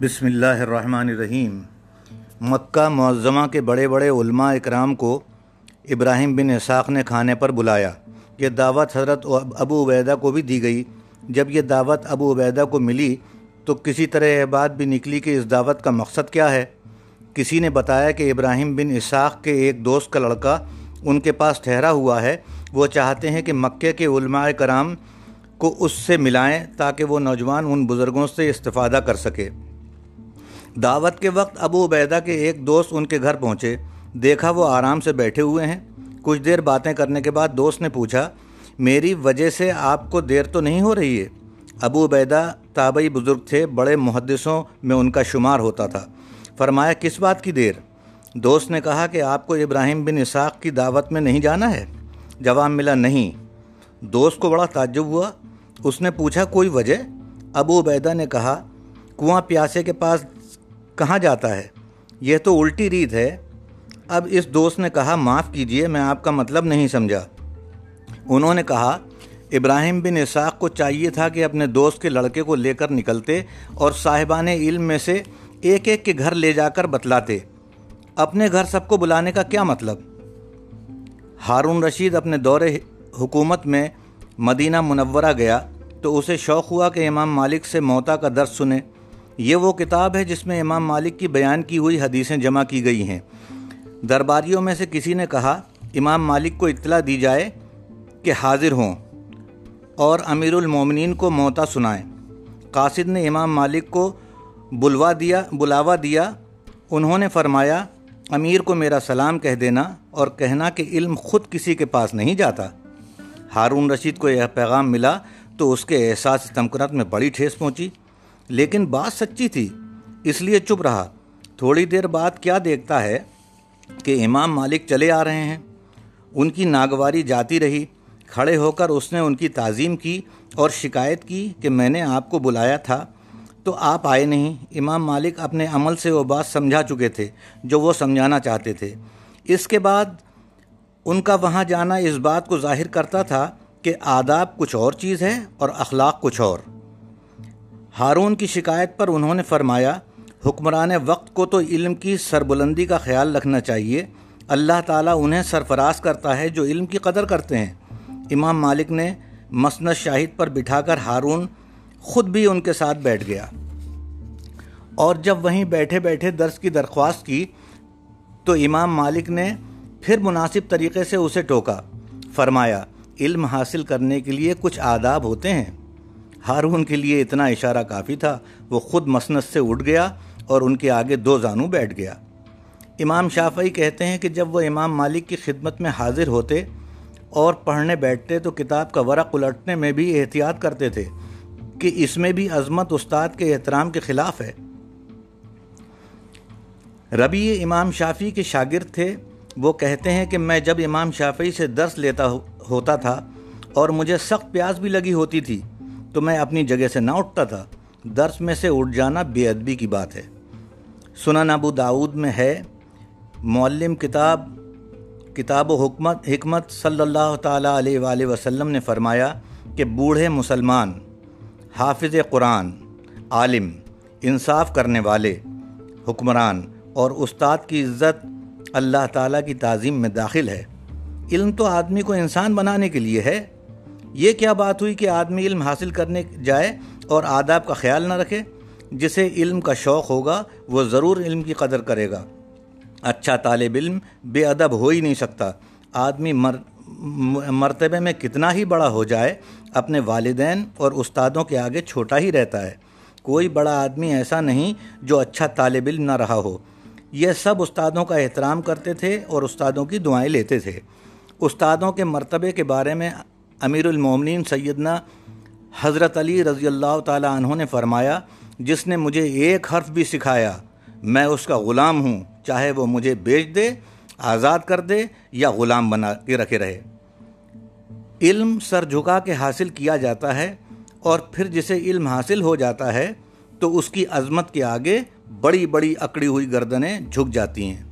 بسم اللہ الرحمن الرحیم۔ مکہ معظمہ کے بڑے بڑے علماء اکرام کو ابراہیم بن اسحاق نے کھانے پر بلایا۔ یہ دعوت حضرت ابو عبیدہ کو بھی دی گئی۔ جب یہ دعوت ابو عبیدہ کو ملی تو کسی طرح یہ بات بھی نکلی کہ اس دعوت کا مقصد کیا ہے۔ کسی نے بتایا کہ ابراہیم بن اسحاق کے ایک دوست کا لڑکا ان کے پاس ٹھہرا ہوا ہے۔ وہ چاہتے ہیں کہ مکے کے علماء کرام کو اس سے ملائیں تاکہ وہ نوجوان ان بزرگوں سے استفادہ کر سکے۔ دعوت کے وقت ابو عبیدہ کے ایک دوست ان کے گھر پہنچے۔ دیکھا وہ آرام سے بیٹھے ہوئے ہیں۔ کچھ دیر باتیں کرنے کے بعد دوست نے پوچھا، میری وجہ سے آپ کو دیر تو نہیں ہو رہی ہے؟ ابو عبیدہ تابعی بزرگ تھے، بڑے محدثوں میں ان کا شمار ہوتا تھا۔ فرمایا، کس بات کی دیر؟ دوست نے کہا کہ، آپ کو ابراہیم بن اساق کی دعوت میں نہیں جانا ہے؟ جواب ملا، نہیں۔ دوست کو بڑا تعجب ہوا۔ اس نے پوچھا، کوئی وجہ؟ ابو عبیدہ نے کہا، کنواں پیاسے کے پاس کہاں جاتا ہے؟ یہ تو الٹی ریت ہے۔ اب اس دوست نے کہا، معاف کیجیے، میں آپ کا مطلب نہیں سمجھا۔ انہوں نے کہا، ابراہیم بن اساق کو چاہیے تھا کہ اپنے دوست کے لڑکے کو لے کر نکلتے اور صاحبان علم میں سے ایک ایک کے گھر لے جا کر بتلاتے۔ اپنے گھر سب کو بلانے کا کیا مطلب؟ ہارون رشید اپنے دور حکومت میں مدینہ منورہ گیا تو اسے شوق ہوا کہ امام مالک سے موتا کا درس سنے۔ یہ وہ کتاب ہے جس میں امام مالک کی بیان کی ہوئی حدیثیں جمع کی گئی ہیں۔ درباریوں میں سے کسی نے کہا، امام مالک کو اطلاع دی جائے کہ حاضر ہوں اور امیر المومنین کو موتا سنائیں۔ قاصد نے امام مالک کو بلوا دیا، بلاوا دیا۔ انہوں نے فرمایا، امیر کو میرا سلام کہہ دینا اور کہنا کہ علم خود کسی کے پاس نہیں جاتا۔ ہارون رشید کو یہ پیغام ملا تو اس کے احساس تمکنت میں بڑی ٹھیس پہنچی۔ لیکن بات سچی تھی، اس لیے چپ رہا۔ تھوڑی دیر بعد کیا دیکھتا ہے کہ امام مالک چلے آ رہے ہیں۔ ان کی ناگواری جاتی رہی۔ کھڑے ہو کر اس نے ان کی تعظیم کی اور شکایت کی کہ میں نے آپ کو بلایا تھا۔ تو آپ آئے نہیں۔ امام مالک اپنے عمل سے وہ بات سمجھا چکے تھے، جو وہ سمجھانا چاہتے تھے۔ اس کے بعد ان کا وہاں جانا اس بات کو ظاہر کرتا تھا کہ آداب کچھ اور چیز ہے اور اخلاق کچھ اور۔ ہارون کی شکایت پر انہوں نے فرمایا، حکمران وقت کو تو علم کی سربلندی کا خیال رکھنا چاہیے۔ اللہ تعالیٰ انہیں سرفراز کرتا ہے جو علم کی قدر کرتے ہیں۔ امام مالک نے مسند شاہد پر بٹھا کر ہارون خود بھی ان کے ساتھ بیٹھ گیا۔ اور جب وہیں بیٹھے بیٹھے درس کی درخواست کی، تو امام مالک نے پھر مناسب طریقے سے اسے ٹوکا۔ فرمایا، علم حاصل کرنے کے لیے کچھ آداب ہوتے ہیں۔ ہارون کے لیے اتنا اشارہ کافی تھا، وہ خود مسنت سے اٹھ گیا اور ان کے آگے دو زانو بیٹھ گیا۔ امام شافعی کہتے ہیں کہ جب وہ امام مالک کی خدمت میں حاضر ہوتے اور پڑھنے بیٹھتے تو کتاب کا ورق الٹنے میں بھی احتیاط کرتے تھے کہ اس میں بھی عظمت استاد کے احترام کے خلاف ہے۔ ربی امام شافی کے شاگرد تھے، وہ کہتے ہیں کہ میں جب امام شافعی سے درس لیتا ہوتا تھا اور مجھے سخت پیاس بھی لگی ہوتی تھی تو میں اپنی جگہ سے نہ اٹھتا تھا۔ درس میں سے اٹھ جانا بے ادبی کی بات ہے۔ سنن ابو داود میں ہے، معلم کتاب کتاب و حکمت حکمت صلی اللہ تعالیٰ علیہ وآلہ وسلم نے فرمایا کہ بوڑھے مسلمان، حافظ قرآن، عالم، انصاف کرنے والے، حکمران اور استاد کی عزت اللہ تعالیٰ کی تعظیم میں داخل ہے۔ علم تو آدمی کو انسان بنانے کے لیے ہے۔ یہ کیا بات ہوئی کہ آدمی علم حاصل کرنے جائے اور آداب کا خیال نہ رکھے؟ جسے علم کا شوق ہوگا، وہ ضرور علم کی قدر کرے گا۔ اچھا طالب علم بے ادب ہو ہی نہیں سکتا۔ آدمی مر، مرتبے میں کتنا ہی بڑا ہو جائے، اپنے والدین اور استادوں کے آگے چھوٹا ہی رہتا ہے۔ کوئی بڑا آدمی ایسا نہیں جو اچھا طالب علم نہ رہا ہو۔ یہ سب استادوں کا احترام کرتے تھے اور استادوں کی دعائیں لیتے تھے۔ استادوں کے مرتبے کے بارے میں امیر المومنین سیدنا حضرت علی رضی اللہ تعالیٰ عنہ نے فرمایا، جس نے مجھے ایک حرف بھی سکھایا، میں اس کا غلام ہوں، چاہے وہ مجھے بیچ دے، آزاد کر دے یا غلام بنا کے رکھے رہے۔ علم سر جھکا کے حاصل کیا جاتا ہے اور پھر جسے علم حاصل ہو جاتا ہے، تو اس کی عظمت کے آگے بڑی بڑی اکڑی ہوئی گردنیں جھک جاتی ہیں۔